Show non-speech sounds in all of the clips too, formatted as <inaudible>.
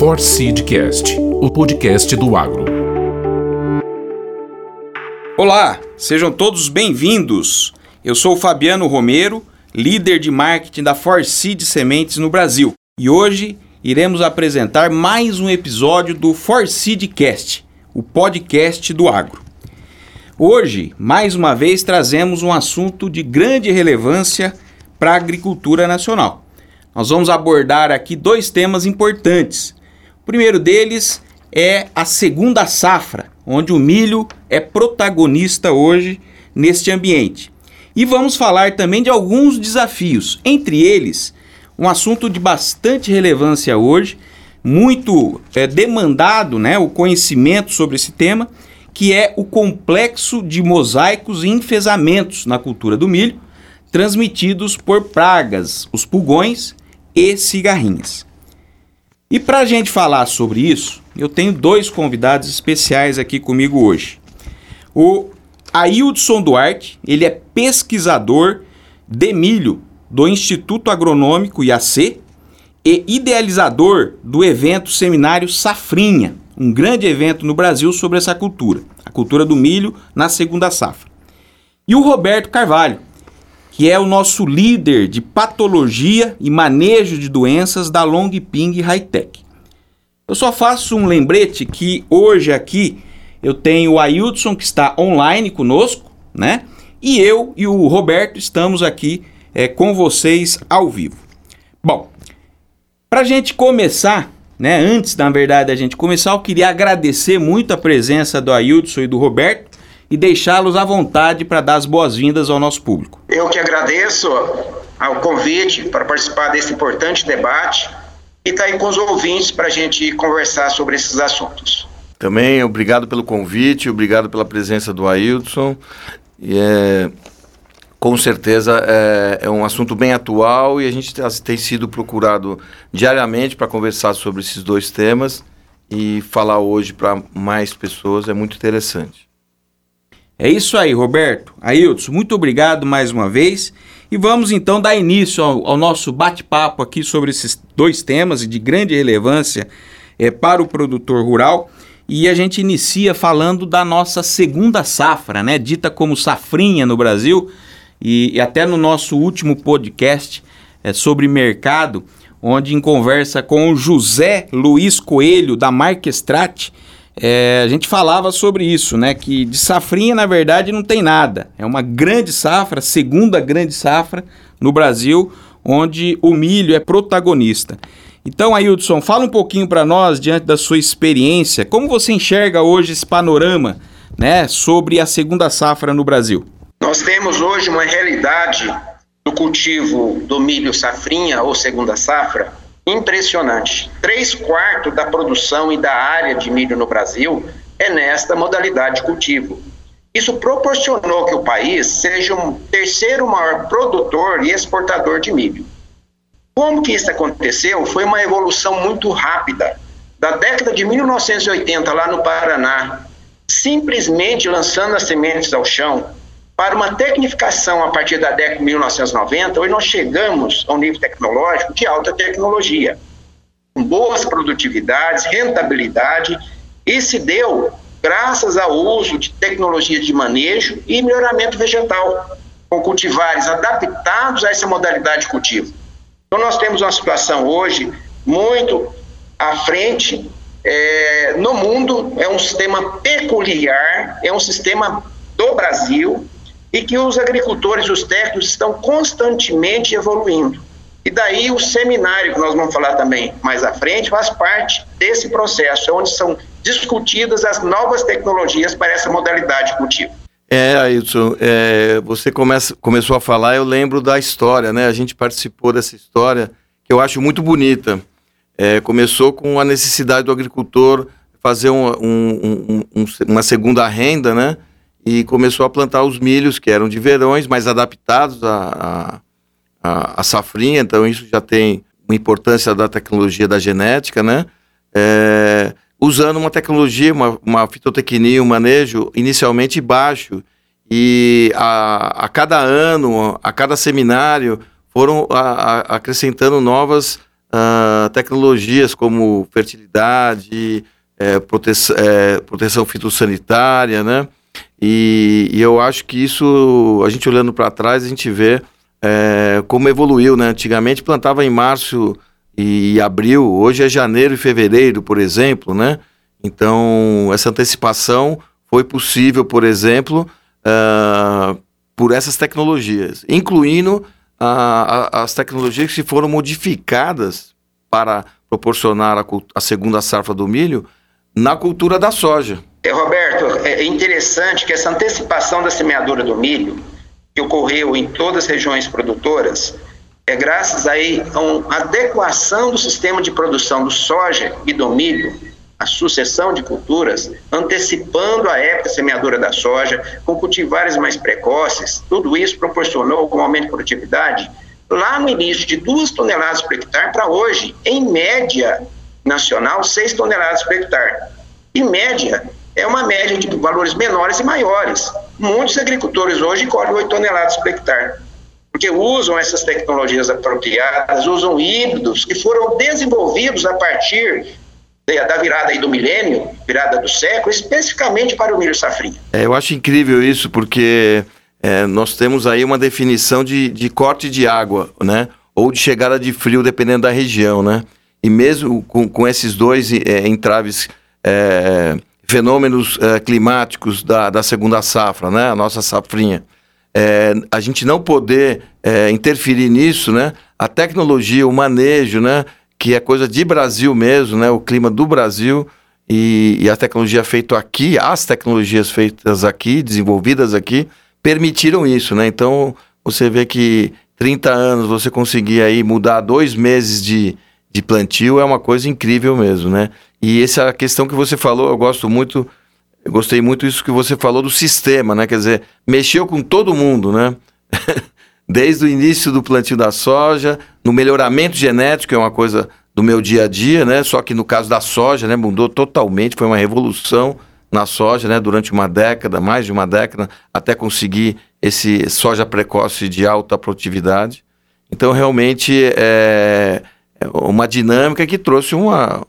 For Seedcast, o podcast do agro. Olá, sejam todos bem-vindos. Eu sou o Fabiano Romero, líder de marketing da Forseed Sementes no Brasil. E hoje iremos apresentar mais um episódio do Forseedcast, o podcast do agro. Hoje, mais uma vez, trazemos um assunto de grande relevância para a agricultura nacional. Nós vamos abordar aqui dois temas importantes. O primeiro deles é a segunda safra, onde o milho é protagonista hoje neste ambiente. E vamos falar também de alguns desafios, entre eles, um assunto de bastante relevância hoje, muito é, demandado, né, o conhecimento sobre esse tema, que é o complexo de mosaicos e enfesamentos na cultura do milho, transmitidos por pragas, os pulgões e cigarrinhas. E para a gente falar sobre isso, eu tenho dois convidados especiais aqui comigo hoje. O Aildson Duarte, ele é pesquisador de milho do Instituto Agronômico IAC e idealizador do evento Seminário Safrinha, um grande evento no Brasil sobre essa cultura, a cultura do milho na segunda safra. E o Roberto Carvalho, que é o nosso líder de patologia e manejo de doenças da Longping Hightech. Eu só faço um lembrete que hoje aqui eu tenho o Ailton que está online conosco, né? E eu e o Roberto estamos aqui é, com vocês ao vivo. Bom, para a gente começar, né? Antes, na verdade, a gente começar, eu queria agradecer muito a presença do Ailton e do Roberto e deixá-los à vontade para dar as boas-vindas ao nosso público. Eu que agradeço ao convite para participar desse importante debate e estar tá aí com os ouvintes para a gente conversar sobre esses assuntos. Também obrigado pelo convite, obrigado pela presença do Ailton. E é, com certeza é, é, um assunto bem atual e a gente tem sido procurado diariamente para conversar sobre esses dois temas e falar hoje para mais pessoas é muito interessante. É isso aí, Roberto. Ailton, muito obrigado mais uma vez. E vamos então dar início ao, ao nosso bate-papo aqui sobre esses dois temas de grande relevância é, para o produtor rural. E a gente inicia falando da nossa segunda safra, né? Dita como safrinha no Brasil. E, e até no nosso último podcast é, sobre mercado, onde em conversa com o José Luiz Coelho, da Marquestrat, é, a gente falava sobre isso, né? Que de safrinha, na verdade, não tem nada. É uma grande safra, segunda grande safra no Brasil, onde o milho é protagonista. Então, Ailton, fala um pouquinho para nós, diante da sua experiência, como você enxerga hoje esse panorama né, sobre a segunda safra no Brasil? Nós temos hoje uma realidade do cultivo do milho safrinha ou segunda safra impressionante. Três quartos da produção e da área de milho no Brasil é nesta modalidade de cultivo. Isso proporcionou que o país seja um terceiro maior produtor e exportador de milho. Como que isso aconteceu? Foi uma evolução muito rápida. Da década de 1980, lá no Paraná, simplesmente lançando as sementes ao chão, para uma tecnificação a partir da década de 1990, hoje nós chegamos a um nível tecnológico de alta tecnologia, com boas produtividades, rentabilidade, e se deu graças ao uso de tecnologia de manejo e melhoramento vegetal, com cultivares adaptados a essa modalidade de cultivo. Então, nós temos uma situação hoje muito à frente é, no mundo, é um sistema peculiar, é um sistema do Brasil, e que os agricultores os técnicos estão constantemente evoluindo. E daí o seminário, que nós vamos falar também mais à frente, faz parte desse processo, onde são discutidas as novas tecnologias para essa modalidade de cultivo. É, Ailton, é, você começa, começou a falar, eu lembro da história, né? A gente participou dessa história, que eu acho muito bonita. É, começou com a necessidade do agricultor fazer um, um, um, uma segunda renda, né? E começou a plantar os milhos que eram de verões, mais adaptados à, à, à safrinha, então isso já tem uma importância da tecnologia da genética, né? É, usando uma tecnologia, uma, uma fitotecnia, um manejo inicialmente baixo, e a, a cada ano, a cada seminário, foram a, a, acrescentando novas uh, tecnologias como fertilidade, é, proteção, é, proteção fitossanitária, né? E, e, eu acho que isso, a gente olhando para trás, a gente vê é, como evoluiu, né? Antigamente plantava em março e abril, hoje é janeiro e fevereiro, por exemplo, né? Então, essa antecipação foi possível, por exemplo, uh, por essas tecnologias, incluindo as tecnologias que foram modificadas para proporcionar a, a segunda safra do milho na cultura da soja. É, Roberto, é interessante que essa antecipação da semeadura do milho, que ocorreu em todas as regiões produtoras, é graças aí a uma adequação do sistema de produção do soja e do milho, a sucessão de culturas, antecipando a época semeadura da soja, com cultivares mais precoces, tudo isso proporcionou um aumento de produtividade lá no início de duas toneladas por hectare para hoje, em média nacional, 6 toneladas por hectare. Em média, é uma média de valores menores e maiores. Muitos agricultores hoje colhem 8 toneladas por hectare porque usam essas tecnologias apropriadas, usam híbridos que foram desenvolvidos a partir da virada aí do milênio, virada do século, especificamente para o milho safrinha. É, eu acho incrível isso, porque é, nós temos aí uma definição de, de corte de água, né? Ou de chegada de frio, dependendo da região, né? E mesmo com, com esses dois é, entraves, é, fenômenos é, climáticos da, da segunda safra, né? A nossa safrinha é, a gente não poder é, interferir nisso, né? A tecnologia, o manejo, né? Que é coisa de Brasil mesmo, né? O clima do Brasil e, e a tecnologia feita aqui, as tecnologias feitas aqui, desenvolvidas aqui, permitiram isso, né? Então, você vê que 30 anos você conseguir aí mudar dois meses de, de plantio é uma coisa incrível mesmo, né? E essa questão que você falou, eu gosto muito eu gostei muito isso que você falou do sistema, né? Quer dizer, mexeu com todo mundo, né? <laughs> Desde o início do plantio da soja, no melhoramento genético, é uma coisa do meu dia a dia, né? Só que no caso da soja, né, mudou totalmente, foi uma revolução na soja, né, durante uma década, mais de uma década, até conseguir esse soja precoce de alta produtividade. Então, realmente, é uma dinâmica que trouxe uma,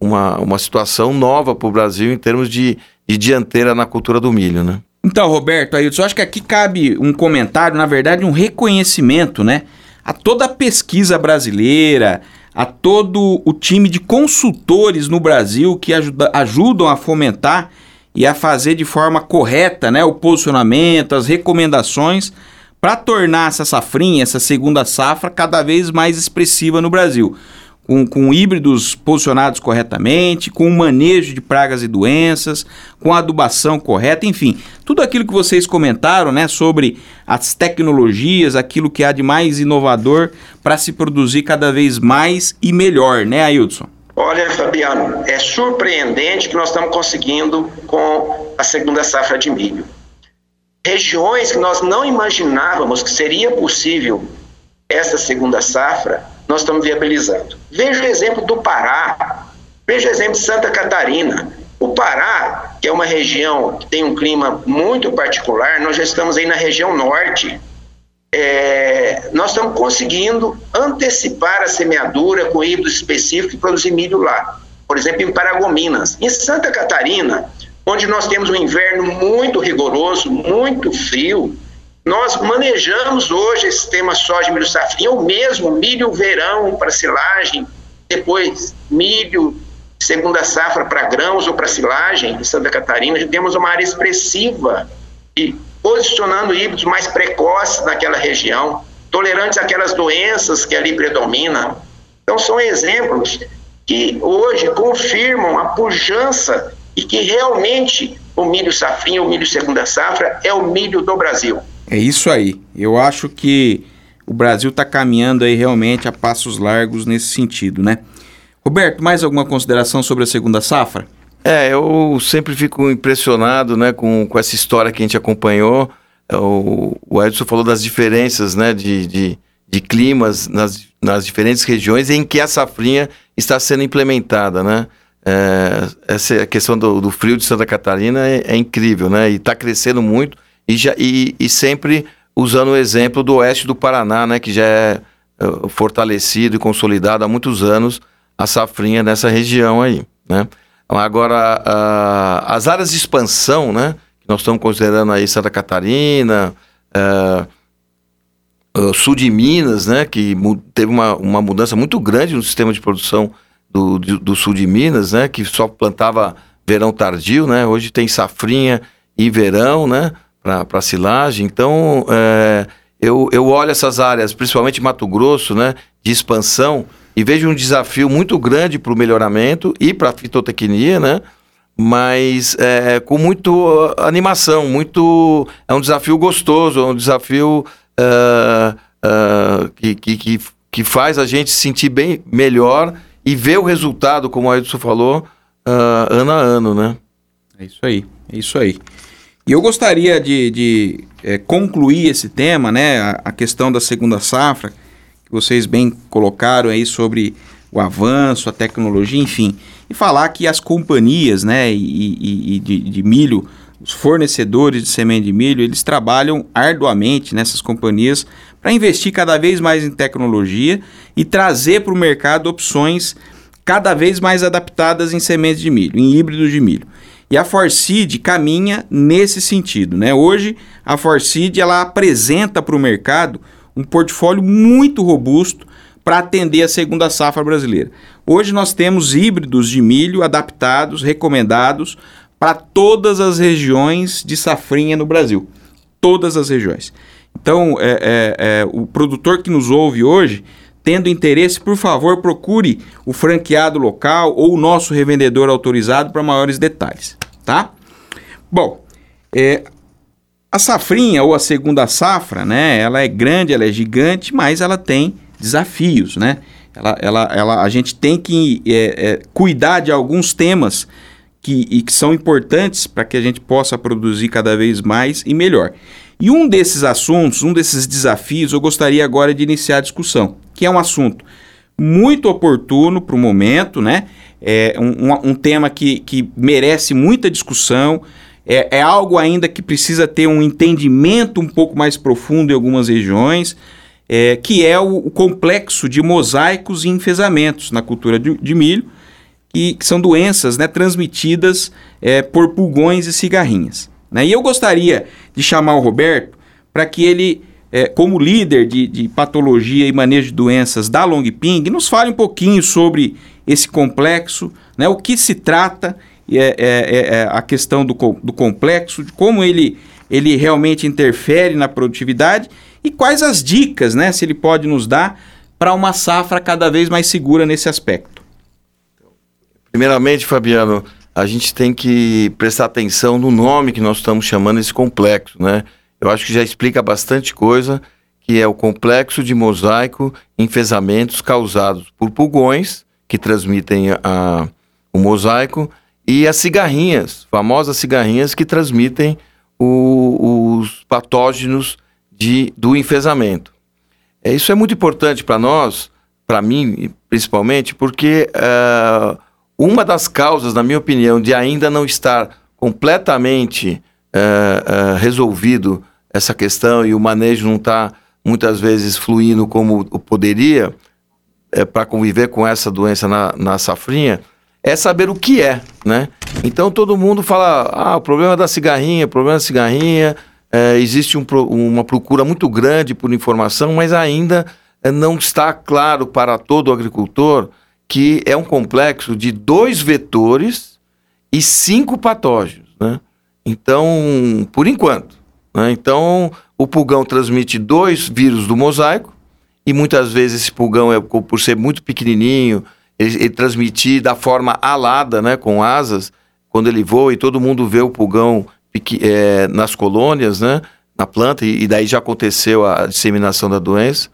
uma, uma situação nova para o Brasil em termos de de dianteira na cultura do milho, né? Então, Roberto, aí eu acho que aqui cabe um comentário, na verdade, um reconhecimento, né? A toda a pesquisa brasileira, a todo o time de consultores no Brasil que ajuda, ajudam a fomentar e a fazer de forma correta né, o posicionamento, as recomendações para tornar essa safrinha, essa segunda safra, cada vez mais expressiva no Brasil com, com híbridos posicionados corretamente, com manejo de pragas e doenças, com adubação correta, enfim, tudo aquilo que vocês comentaram, né, sobre as tecnologias, aquilo que há de mais inovador para se produzir cada vez mais e melhor, né, Ailton? Olha, Fabiano, é surpreendente que nós estamos conseguindo com a segunda safra de milho. Regiões que nós não imaginávamos que seria possível essa segunda safra, nós estamos viabilizando. Veja o exemplo do Pará, veja o exemplo de Santa Catarina. O Pará, que é uma região que tem um clima muito particular, nós já estamos aí na região norte. É, nós estamos conseguindo antecipar a semeadura com híbridos específicos e produzir milho lá. Por exemplo, em Paragominas. Em Santa Catarina, onde nós temos um inverno muito rigoroso, muito frio, nós manejamos hoje esse sistema soja milho safrinha, ou mesmo milho verão para silagem, depois milho segunda safra para grãos ou para silagem em Santa Catarina, já temos uma área expressiva e posicionando híbridos mais precoces naquela região, tolerantes àquelas doenças que ali predominam. Então são exemplos que hoje confirmam a pujança e que realmente o milho safrinha, o milho segunda safra é o milho do Brasil. É isso aí. Eu acho que o Brasil está caminhando aí realmente a passos largos nesse sentido, né? Roberto, mais alguma consideração sobre a segunda safra? É, eu sempre fico impressionado, né, com, com essa história que a gente acompanhou. É, o, o Edson falou das diferenças, né, de, de, de climas nas, nas diferentes regiões em que a safrinha está sendo implementada, né? É, essa questão do, do, frio de Santa Catarina é, é incrível, né? E está crescendo muito e, já, e, e sempre usando o exemplo do oeste do Paraná, né, que já é uh, fortalecido e consolidado há muitos anos a safrinha nessa região aí, né? Agora, as áreas de expansão, né? Que nós estamos considerando aí Santa Catarina, uh, sul de Minas, né? Que teve uma, uma mudança muito grande no sistema de produção do, do, sul de Minas, né? Que só plantava verão tardio, né? Hoje tem safrinha e verão, né? Para silagem. Então, é, eu, eu olho essas áreas, principalmente Mato Grosso, né? De expansão e vejo um desafio muito grande para o melhoramento e para a fitotecnia, né? Mas é, com muito animação, muito é um desafio gostoso, é um desafio uh, uh, que, que, que, que, faz a gente se sentir bem melhor e ver o resultado, como a Edson falou, uh, ano a ano, né? É isso aí, é isso aí. E eu gostaria de, de é, concluir esse tema, né? A, a questão da segunda safra, vocês bem colocaram aí sobre o avanço, a tecnologia, enfim, e falar que as companhias, né, e, e, e de, de, milho, os fornecedores de semente de milho, eles trabalham arduamente nessas companhias para investir cada vez mais em tecnologia e trazer para o mercado opções cada vez mais adaptadas em sementes de milho, em híbridos de milho. E a Forseed caminha nesse sentido, né? Hoje a Forseed ela apresenta para o mercado um portfólio muito robusto para atender a segunda safra brasileira. Hoje nós temos híbridos de milho adaptados, recomendados para todas as regiões de safrinha no Brasil. Todas as regiões. Então, é, é, é, o produtor que nos ouve hoje, tendo interesse, por favor, procure o franqueado local ou o nosso revendedor autorizado para maiores detalhes, tá? Bom, é, a safrinha ou a segunda safra, né? Ela é grande, ela é gigante, mas ela tem desafios, né? Ela, ela, ela, a gente tem que é, é, cuidar de alguns temas que, que são importantes para que a gente possa produzir cada vez mais e melhor. E um desses assuntos, um desses desafios, eu gostaria agora de iniciar a discussão, que é um assunto muito oportuno para o momento, né? É um, um, tema que, que merece muita discussão é, é algo ainda que precisa ter um entendimento um pouco mais profundo em algumas regiões, é, que é o, o, complexo de mosaicos e enfesamentos na cultura de, de milho, e, que são doenças né, transmitidas é, por pulgões e cigarrinhas. Né? E eu gostaria de chamar o Roberto para que ele, é, como líder de, de, patologia e manejo de doenças da Longping, nos fale um pouquinho sobre esse complexo, né, o que se trata é, é, é, é, a questão do, do complexo, de como ele, ele realmente interfere na produtividade e quais as dicas, né, se ele pode nos dar para uma safra cada vez mais segura nesse aspecto. Primeiramente, Fabiano, a gente tem que prestar atenção no nome que nós estamos chamando esse complexo, né? Eu acho que já explica bastante coisa, que é o complexo de mosaico enfesamentos causados por pulgões que transmitem a, o mosaico e as cigarrinhas, famosas cigarrinhas que transmitem o, os patógenos de, do enfesamento. É, isso é muito importante para nós, para mim principalmente, porque uh, uma das causas, na minha opinião, de ainda não estar completamente uh, resolvido essa questão e o manejo não está muitas vezes fluindo como poderia é, para conviver com essa doença na, na safrinha, é saber o que é, né? Então todo mundo fala, ah, o problema da cigarrinha, o problema da cigarrinha, é, existe um, uma procura muito grande por informação, mas ainda não está claro para todo agricultor que é um complexo de dois vetores e cinco patógenos, né? Então, por enquanto, né? Então, o pulgão transmite dois vírus do mosaico e muitas vezes esse pulgão é por ser muito pequenininho, ele, ele transmitir da forma alada, né, com asas, quando ele voa e todo mundo vê o pulgão é, nas colônias, né, na planta, e, e, daí já aconteceu a disseminação da doença.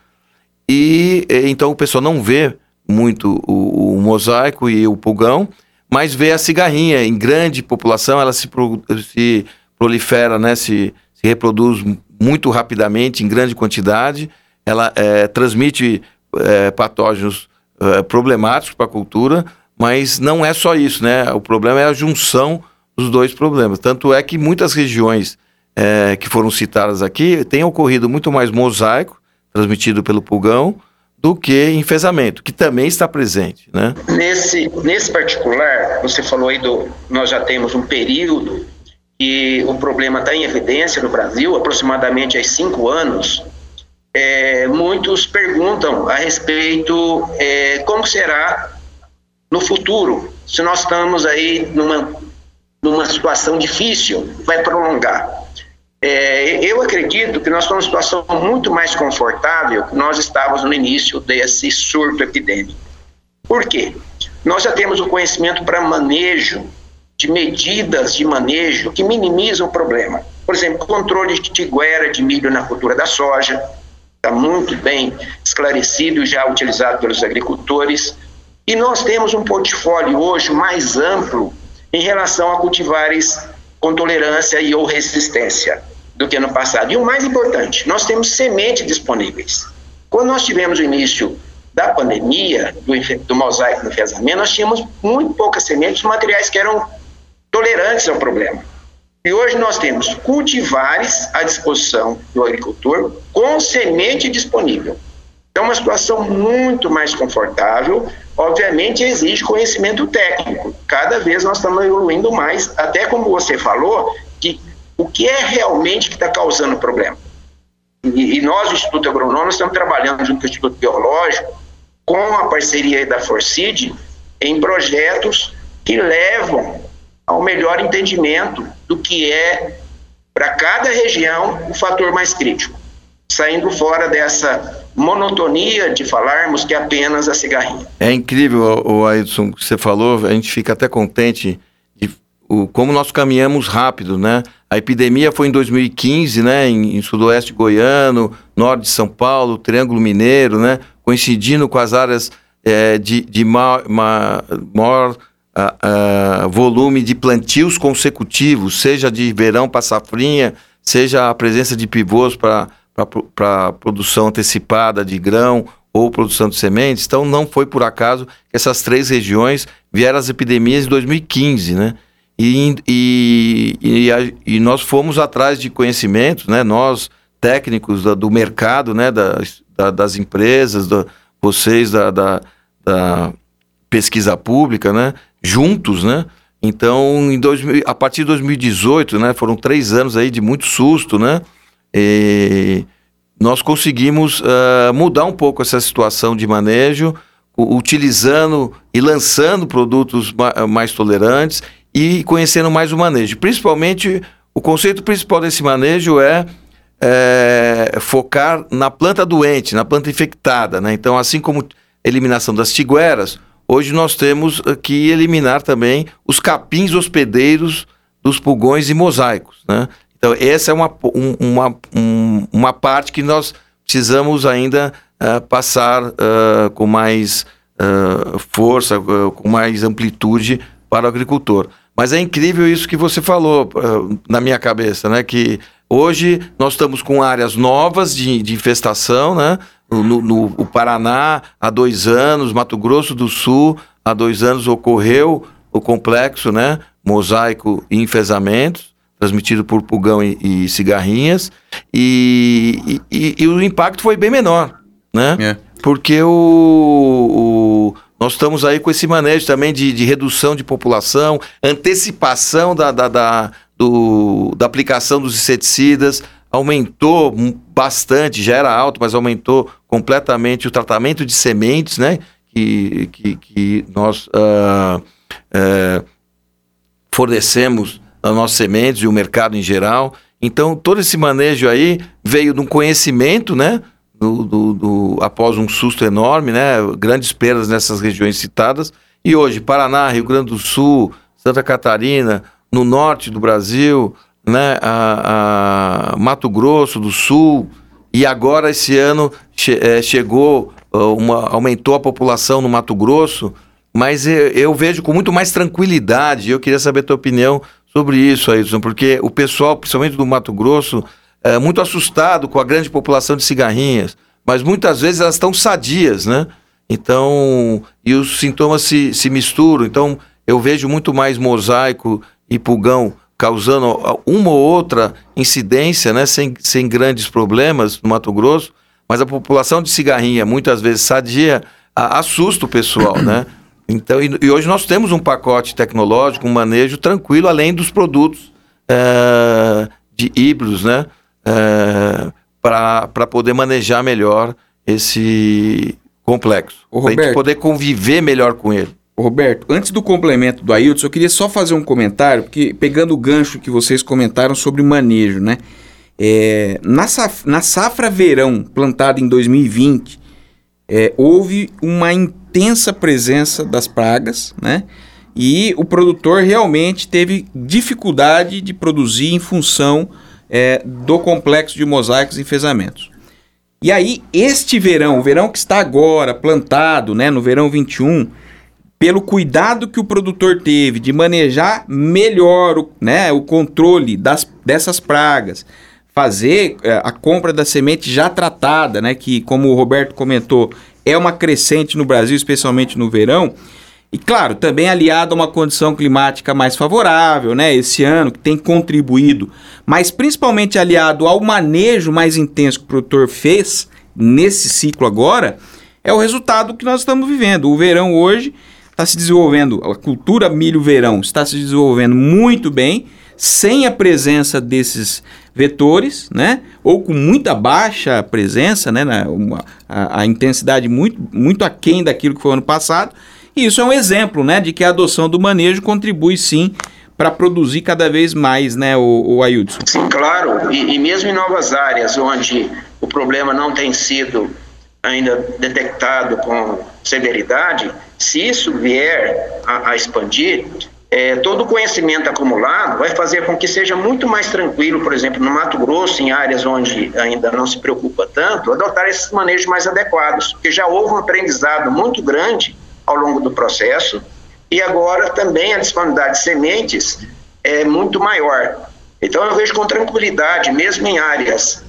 E então o pessoal não vê muito o, o mosaico e o pulgão, mas vê a cigarrinha em grande população, ela se, pro, se prolifera, né, se, se reproduz muito rapidamente, em grande quantidade, ela é, transmite é, patógenos uh, problemáticos para a cultura, mas não é só isso, né? O problema é a junção dos dois problemas. Tanto é que muitas regiões é, que foram citadas aqui têm ocorrido muito mais mosaico, transmitido pelo pulgão, do que enfesamento, que também está presente, né? Nesse, nesse particular, você falou aí do, nós já temos um período e o problema está em evidência no Brasil, aproximadamente há cinco anos. É, muitos perguntam a respeito é, como será no futuro, se nós estamos aí numa, numa situação difícil, vai prolongar. É, eu acredito que nós estamos numa situação muito mais confortável que nós estávamos no início desse surto epidêmico. Por quê? Nós já temos o conhecimento para manejo de medidas de manejo que minimizam o problema. Por exemplo, controle de tiguera de milho na cultura da soja, está muito bem esclarecido e já utilizado pelos agricultores. E nós temos um portfólio hoje mais amplo em relação a cultivares com tolerância e ou resistência do que no passado. E o mais importante, nós temos sementes disponíveis. Quando nós tivemos o início da pandemia, do, do mosaico no enfesamento, nós tínhamos muito poucas sementes, materiais que eram tolerantes ao problema. E hoje nós temos cultivares à disposição do agricultor com semente disponível. É uma situação muito mais confortável, obviamente exige conhecimento técnico. Cada vez nós estamos evoluindo mais, até como você falou, que o que é realmente que está causando o problema. E, e, nós, o Instituto Agronômico, estamos trabalhando junto com o Instituto Biológico, com a parceria da Forcid, em projetos que levam ao melhor entendimento do que é, para cada região, o fator mais crítico, saindo fora dessa monotonia de falarmos que é apenas a cigarrinha. É incrível, o Ailson, que você falou, a gente fica até contente de o, como nós caminhamos rápido, né? A epidemia foi em 2015, né? Em, em sudoeste goiano, norte de São Paulo, Triângulo Mineiro, né? Coincidindo com as áreas é, de, de maior, maior uh, volume de plantios consecutivos, seja de verão para safrinha, seja a presença de pivôs para produção antecipada de grão ou produção de sementes. Então, não foi por acaso que essas três regiões vieram as epidemias em 2015, né? E, e, e, e nós fomos atrás de conhecimentos, né? Nós, técnicos da, do mercado, né? Das, da, das empresas, da, vocês da, da, da pesquisa pública, né? juntos, né? Então, em 2000, a partir de 2018, né, foram três anos aí de muito susto, né? E nós conseguimos uh, mudar um pouco essa situação de manejo, utilizando e lançando produtos ma mais tolerantes e conhecendo mais o manejo. Principalmente, o conceito principal desse manejo é, é focar na planta doente, na planta infectada, né? Então, assim como eliminação das tigueras, Hoje nós temos que eliminar também os capins hospedeiros dos pulgões e mosaicos, né? Então, essa é uma, um, uma, um, uma parte que nós precisamos ainda uh, passar uh, com mais uh, força, com mais amplitude para o agricultor. Mas é incrível isso que você falou na minha cabeça, né? Que hoje nós estamos com áreas novas de, de infestação, né? No, no, no Paraná, há dois anos, Mato Grosso do Sul, há dois anos ocorreu o complexo, né? Mosaico e enfesamentos, transmitido por pulgão e, e cigarrinhas, e, e, e, o impacto foi bem menor, né? É. Porque o, o, nós estamos aí com esse manejo também de, de redução de população, antecipação da, da, da, do, da aplicação dos inseticidas, aumentou bastante, já era alto, mas aumentou completamente o tratamento de sementes, né? Que, que, que nós uh, uh, fornecemos as nossas sementes e o mercado em geral. Então, todo esse manejo aí veio de um conhecimento, né? Do, do, do, após um susto enorme, né? Grandes perdas nessas regiões citadas. E hoje, Paraná, Rio Grande do Sul, Santa Catarina, no norte do Brasil, né, a, a Mato Grosso do Sul, e agora esse ano che, é, chegou, uma, aumentou a população no Mato Grosso, mas eu, eu, vejo com muito mais tranquilidade. Eu queria saber a tua opinião sobre isso, Ailson, porque o pessoal, principalmente do Mato Grosso, é muito assustado com a grande população de cigarrinhas, mas muitas vezes elas estão sadias, né? Então, e os sintomas se, se misturam. Então, eu vejo muito mais mosaico e pulgão causando uma ou outra incidência, né, sem, sem grandes problemas no Mato Grosso, mas a população de cigarrinha, muitas vezes sadia, assusta o pessoal, né? <clears throat> Então, e, e, hoje nós temos um pacote tecnológico, um manejo tranquilo, além dos produtos é, de híbridos, né? É, para poder manejar melhor esse complexo. Para a gente poder conviver melhor com ele. Roberto, antes do complemento do Ailton, eu queria só fazer um comentário, porque pegando o gancho que vocês comentaram sobre manejo, né? É, na, safra, na safra verão plantada em 2020, é, houve uma intensa presença das pragas, né? E o produtor realmente teve dificuldade de produzir em função é, do complexo de mosaicos e enfesamentos. E aí, este verão, o verão que está agora plantado, né, no verão 21, pelo cuidado que o produtor teve de manejar melhor o, né, o controle das, dessas pragas, fazer é, a compra da semente já tratada, né, que como o Roberto comentou, é uma crescente no Brasil, especialmente no verão. E claro, também aliado a uma condição climática mais favorável, né, esse ano que tem contribuído, mas principalmente aliado ao manejo mais intenso que o produtor fez nesse ciclo agora, é o resultado que nós estamos vivendo. O verão hoje está se desenvolvendo, a cultura milho-verão está se desenvolvendo muito bem, sem a presença desses vetores, né? Ou com muita baixa presença, né? Na, uma, a, a, intensidade muito, muito aquém daquilo que foi ano passado. E isso é um exemplo, né? De que a adoção do manejo contribui sim para produzir cada vez mais, né, o, o Ailton? Sim, claro. E, e mesmo em novas áreas onde o problema não tem sido ainda detectado com severidade, se isso vier a, a expandir, é, todo o conhecimento acumulado vai fazer com que seja muito mais tranquilo, por exemplo, no Mato Grosso, em áreas onde ainda não se preocupa tanto, adotar esses manejos mais adequados, porque já houve um aprendizado muito grande ao longo do processo e agora também a disponibilidade de sementes é muito maior. Então eu vejo com tranquilidade, mesmo em áreas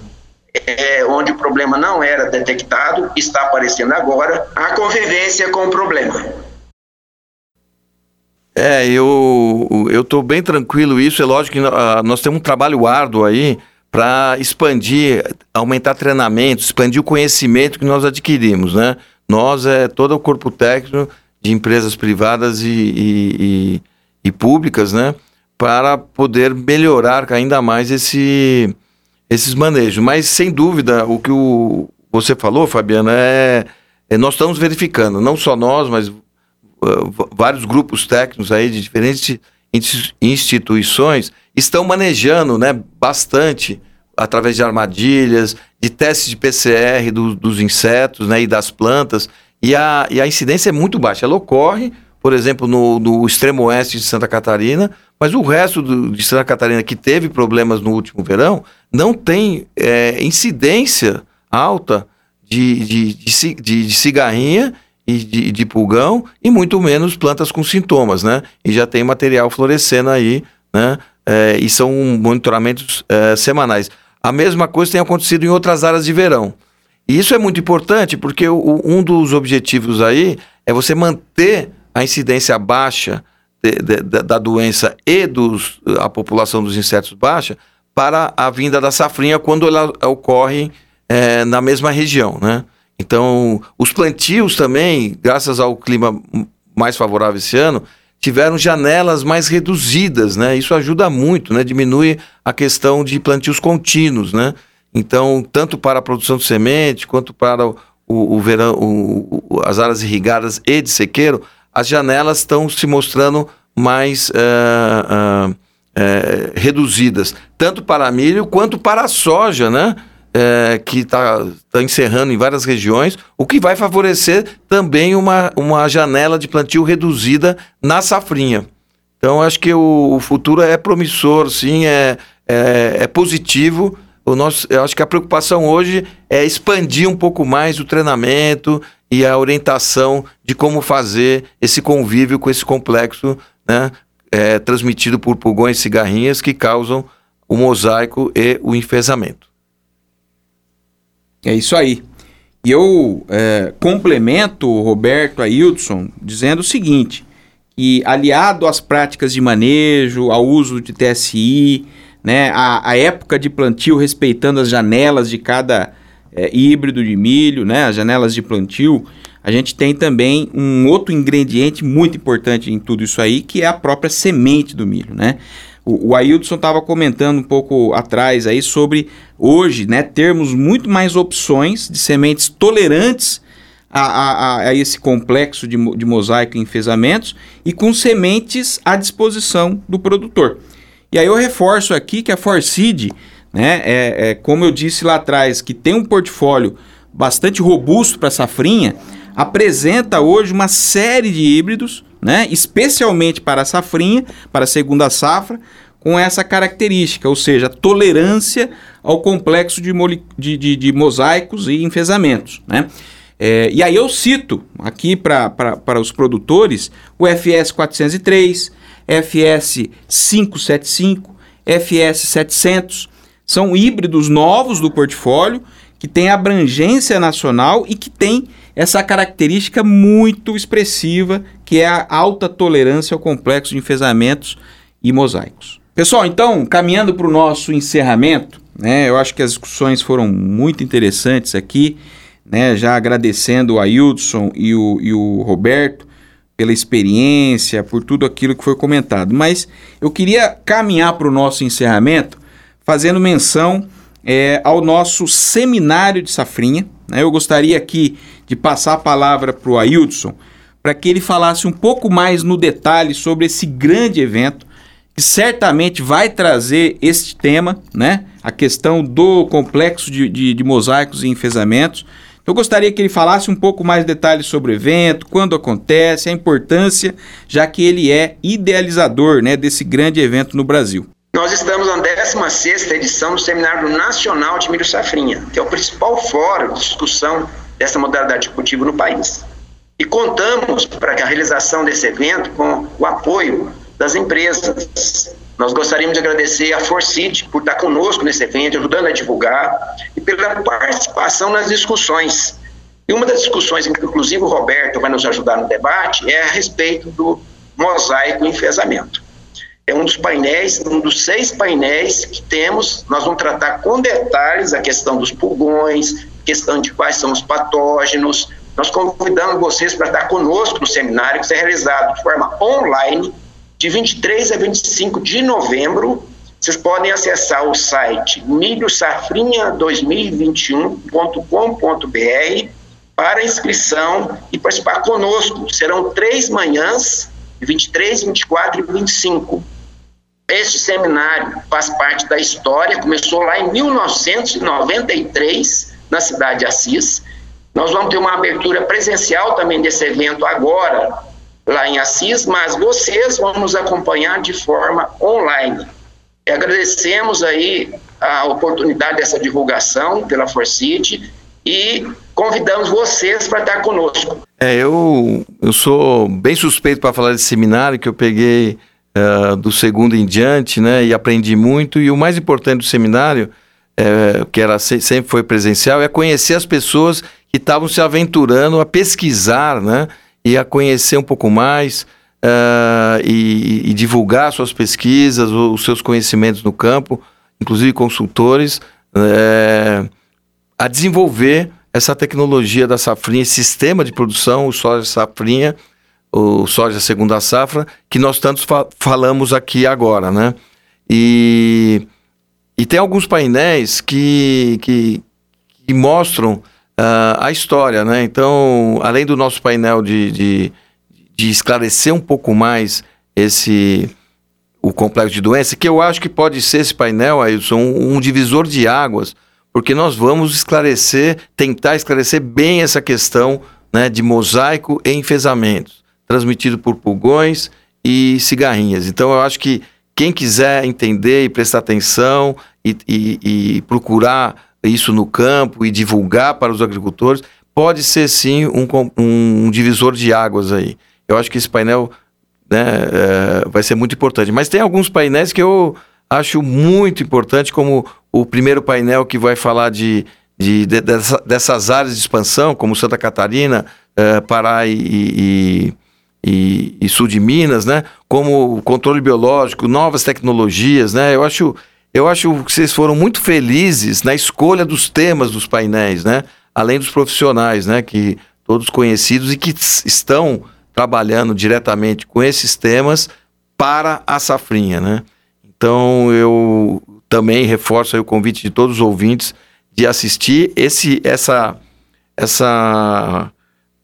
é, onde o problema não era detectado, está aparecendo agora, a convivência com o problema. É, eu eu estou bem tranquilo isso. É lógico que uh, nós temos um trabalho árduo aí para expandir, aumentar treinamento, expandir o conhecimento que nós adquirimos, né? Nós é todo o corpo técnico de empresas privadas e, e, e, e públicas, né? Para poder melhorar ainda mais esse, esses manejos. Mas, sem dúvida, o que o, você falou, Fabiana, é, é nós estamos verificando, não só nós, mas uh, vários grupos técnicos aí de diferentes instituições estão manejando né, bastante através de armadilhas, de testes de PCR do, dos insetos né, e das plantas, e a, e a incidência é muito baixa. Ela ocorre, por exemplo, no, no extremo oeste de Santa Catarina, mas o resto do, de Santa Catarina que teve problemas no último verão não tem é, incidência alta de, de, de, de, de cigarrinha e de, de, pulgão e muito menos plantas com sintomas, né? E já tem material florescendo aí, né? É, e são monitoramentos é, semanais. A mesma coisa tem acontecido em outras áreas de verão. E isso é muito importante porque o, um dos objetivos aí é você manter a incidência baixa de, de, da doença e dos, a população dos insetos baixa para a vinda da safrinha quando ela ocorre é, na mesma região, né? Então, os plantios também, graças ao clima mais favorável esse ano, tiveram janelas mais reduzidas, né? Isso ajuda muito, né? Diminui a questão de plantios contínuos, né? Então, tanto para a produção de semente, quanto para o, o, verão, o, as áreas irrigadas e de sequeiro, as janelas estão se mostrando mais uh, uh, uh, reduzidas, tanto para milho quanto para a soja, né? É, que está tá encerrando em várias regiões, o que vai favorecer também uma, uma janela de plantio reduzida na safrinha. Então, acho que o, o futuro é promissor, sim, é, é, é positivo. O nosso, eu acho que a preocupação hoje é expandir um pouco mais o treinamento e a orientação de como fazer esse convívio com esse complexo, né, é, transmitido por pulgões e cigarrinhas que causam o mosaico e o enfesamento. É isso aí. E eu é, complemento o Roberto Ailton dizendo o seguinte, que aliado às práticas de manejo, ao uso de TSI, né, a, a época de plantio respeitando as janelas de cada, é, híbrido de milho, né, as janelas de plantio, a gente tem também um outro ingrediente muito importante em tudo isso aí, que é a própria semente do milho, né? O, o Ailton estava comentando um pouco atrás aí sobre hoje, né, termos muito mais opções de sementes tolerantes a, a, a, esse complexo de, de mosaico e enfesamentos e com sementes à disposição do produtor. E aí eu reforço aqui que a Forseed, né, é, é, como eu disse lá atrás, que tem um portfólio bastante robusto para safrinha, apresenta hoje uma série de híbridos, né, especialmente para a safrinha, para a segunda safra, com essa característica, ou seja, tolerância ao complexo de, de, de, de mosaicos e enfesamentos. Né? É, e aí eu cito aqui para os produtores o FS 403, FS 575, FS 700. São híbridos novos do portfólio que têm abrangência nacional e que têm essa característica muito expressiva que é a alta tolerância ao complexo de enfesamentos e mosaicos. Pessoal, então, caminhando para o nosso encerramento, né, eu acho que as discussões foram muito interessantes aqui né, já agradecendo o Ailton e o, e o Roberto pela experiência, por tudo aquilo que foi comentado. Mas eu queria caminhar para o nosso encerramento fazendo menção é, ao nosso seminário de safrinha. Né? Eu gostaria aqui de passar a palavra para o Ailton para que ele falasse um pouco mais no detalhe sobre esse grande evento que certamente vai trazer este tema, né? A questão do complexo de, de, de mosaicos e enfesamentos eu gostaria que ele falasse um pouco mais detalhes sobre o evento, quando acontece, a importância, já que ele é idealizador né, desse grande evento no Brasil. Nós estamos na 16ª edição do Seminário Nacional de Milho Safrinha, que é o principal fórum de discussão dessa modalidade de cultivo no país. E contamos para a realização desse evento com o apoio das empresas, nós gostaríamos de agradecer a Forcid por estar conosco nesse evento, ajudando a divulgar e pela participação nas discussões. E uma das discussões, inclusive o Roberto vai nos ajudar no debate, é a respeito do mosaico enfesamento. É um dos painéis, um dos seis painéis que temos. Nós vamos tratar com detalhes a questão dos pulgões, questão de quais são os patógenos. Nós convidamos vocês para estar conosco no seminário, que será realizado de forma online de 23 a 25 de novembro, vocês podem acessar o site milhosafrinha2021.com.br para inscrição e participar conosco. Serão três manhãs, 23, 24 e 25. Este seminário faz parte da história, começou lá em 1993, na cidade de Assis. Nós vamos ter uma abertura presencial também desse evento agora, lá em Assis, mas vocês vão nos acompanhar de forma online. E agradecemos aí a oportunidade dessa divulgação pela Forcite e convidamos vocês para estar conosco. É, eu, eu sou bem suspeito para falar desse seminário que eu peguei uh, do segundo em diante, né, e aprendi muito. E o mais importante do seminário, é, que era sempre foi presencial, é conhecer as pessoas que estavam se aventurando a pesquisar, né, e a conhecer um pouco mais uh, e, e, divulgar suas pesquisas, os seus conhecimentos no campo, inclusive consultores, uh, a desenvolver essa tecnologia da safrinha, esse sistema de produção, o soja safrinha, o soja segunda safra, que nós tantos fa falamos aqui agora, né? E, e tem alguns painéis que, que, que mostram uh, a história, né? Então, além do nosso painel de, de, de esclarecer um pouco mais esse o complexo de doença, que eu acho que pode ser esse painel, Ailson, um, um divisor de águas, porque nós vamos esclarecer, tentar esclarecer bem essa questão né, de mosaico e enfesamentos, transmitido por pulgões e cigarrinhas. Então eu acho que quem quiser entender e prestar atenção e, e, e procurar isso no campo e divulgar para os agricultores, pode ser sim um, um divisor de águas aí. Eu acho que esse painel né, é, vai ser muito importante. Mas tem alguns painéis que eu acho muito importante, como o primeiro painel que vai falar de, de, de dessa, dessas áreas de expansão, como Santa Catarina, é, Pará e, e, e, sul de Minas, né? Como controle biológico, novas tecnologias, né? Eu acho eu acho que vocês foram muito felizes na escolha dos temas dos painéis, né? Além dos profissionais, né? Que todos conhecidos e que estão trabalhando diretamente com esses temas para a safrinha, né? Então eu também reforço o convite de todos os ouvintes de assistir esse essa essa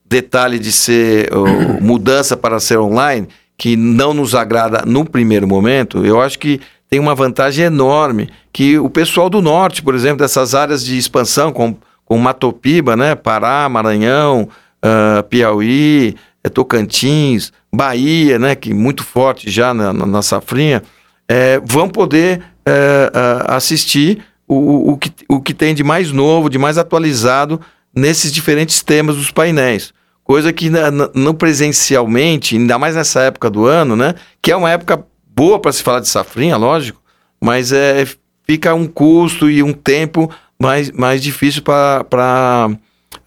detalhe de ser uh, mudança para ser online que não nos agrada no primeiro momento, eu acho que tem uma vantagem enorme que o pessoal do norte, por exemplo, dessas áreas de expansão, com, com Matopiba, né, Pará, Maranhão, uh, Piauí, eh, Tocantins, Bahia, né, que muito forte já na, na, na safrinha, é, vão poder é, assistir o, o, que, o que tem de mais novo, de mais atualizado nesses diferentes temas dos painéis. Coisa que não presencialmente, ainda mais nessa época do ano, né? Que é uma época boa para se falar de safrinha, lógico, mas é, fica um custo e um tempo mais, mais difícil para.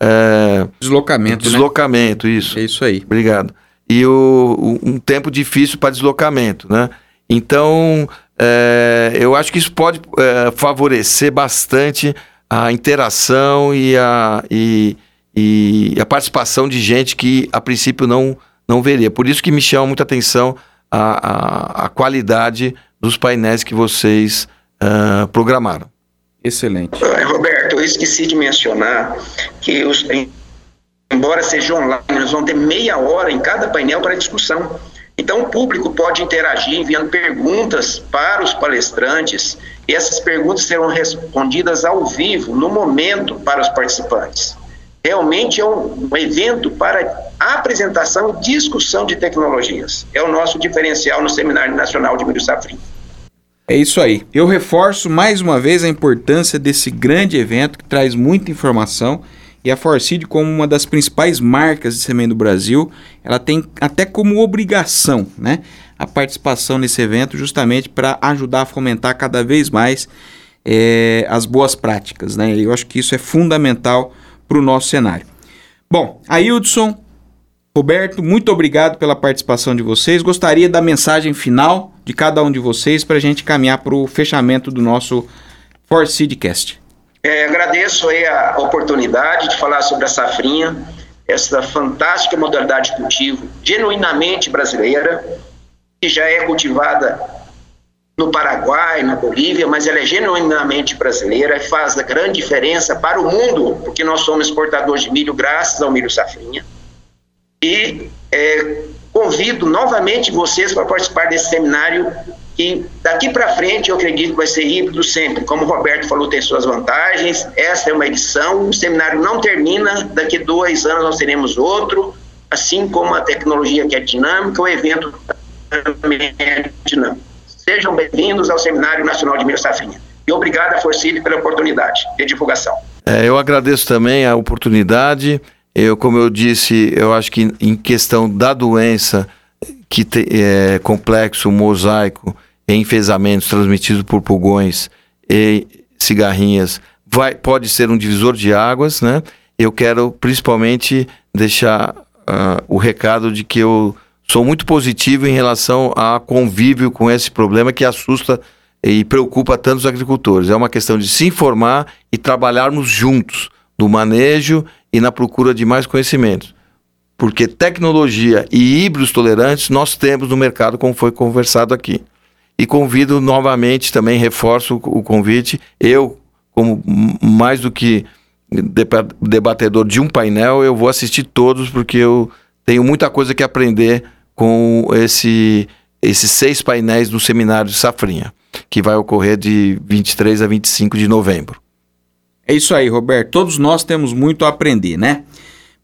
É, deslocamento. Né? Deslocamento, né? isso. É isso aí. Obrigado. E o, o um tempo difícil para deslocamento, né? Então, é, eu acho que isso pode é, favorecer bastante a interação e a, e, e a participação de gente que a princípio não, não veria. Por isso que me chama muita atenção a, a, a qualidade dos painéis que vocês uh, programaram. Excelente. Roberto, eu esqueci de mencionar que os, embora seja online, nós vamos ter meia hora em cada painel para discussão. Então, o público pode interagir enviando perguntas para os palestrantes e essas perguntas serão respondidas ao vivo, no momento, para os participantes. Realmente é um, um evento para apresentação e discussão de tecnologias. É o nosso diferencial no Seminário Nacional de Milho Safrinha. É isso aí. Eu reforço mais uma vez a importância desse grande evento que traz muita informação e a Forcid, como uma das principais marcas de semente do Brasil, ela tem até como obrigação né, a participação nesse evento, justamente para ajudar a fomentar cada vez mais é, as boas práticas. Né? Eu acho que isso é fundamental para o nosso cenário. Bom, Ailton, Roberto, muito obrigado pela participação de vocês. Gostaria da mensagem final de cada um de vocês para a gente caminhar para o fechamento do nosso Forseedcast. É, agradeço a oportunidade de falar sobre a safrinha, essa fantástica modalidade de cultivo, genuinamente brasileira, que já é cultivada no Paraguai, na Bolívia, mas ela é genuinamente brasileira e faz a grande diferença para o mundo, porque nós somos exportadores de milho graças ao milho safrinha. E é, convido novamente vocês para participar desse seminário e daqui para frente eu acredito que vai ser híbrido sempre. Como o Roberto falou, tem suas vantagens. Essa é uma edição. O seminário não termina. Daqui dois anos nós teremos outro. Assim como a tecnologia que é dinâmica, o evento também é dinâmico. Sejam bem-vindos ao Seminário Nacional de Milho Safrinha. E obrigado a Forcile pela oportunidade de divulgação. É, eu agradeço também a oportunidade. Eu, como eu disse, eu acho que em questão da doença que te, é complexo, mosaico, enfesamentos transmitidos por pulgões e cigarrinhas vai, pode ser um divisor de águas, né? Eu quero principalmente deixar uh, o recado de que eu sou muito positivo em relação a convívio com esse problema que assusta e preocupa tantos agricultores. É uma questão de se informar e trabalharmos juntos no manejo e na procura de mais conhecimentos. Porque tecnologia e híbridos tolerantes nós temos no mercado, como foi conversado aqui. E convido novamente, também reforço o convite, eu, como mais do que debatedor de um painel, eu vou assistir todos, porque eu tenho muita coisa que aprender com esse, esses seis painéis do seminário de Safrinha, que vai ocorrer de 23 a 25 de novembro. É isso aí, Roberto. Todos nós temos muito a aprender, né?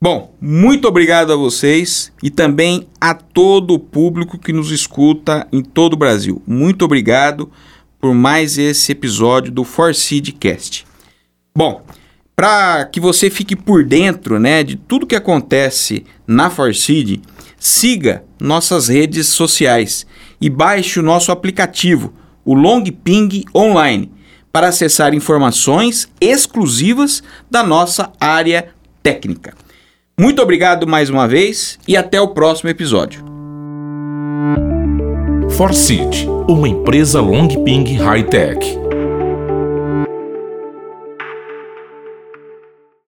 Bom, muito obrigado a vocês e também a todo o público que nos escuta em todo o Brasil. Muito obrigado por mais esse episódio do Forseedcast. Bom, para que você fique por dentro, né, de tudo que acontece na Forseed, siga nossas redes sociais e baixe o nosso aplicativo, o Long Ping Online, para acessar informações exclusivas da nossa área técnica. Muito obrigado mais uma vez e até o próximo episódio. Forseed, uma empresa Longping High Tech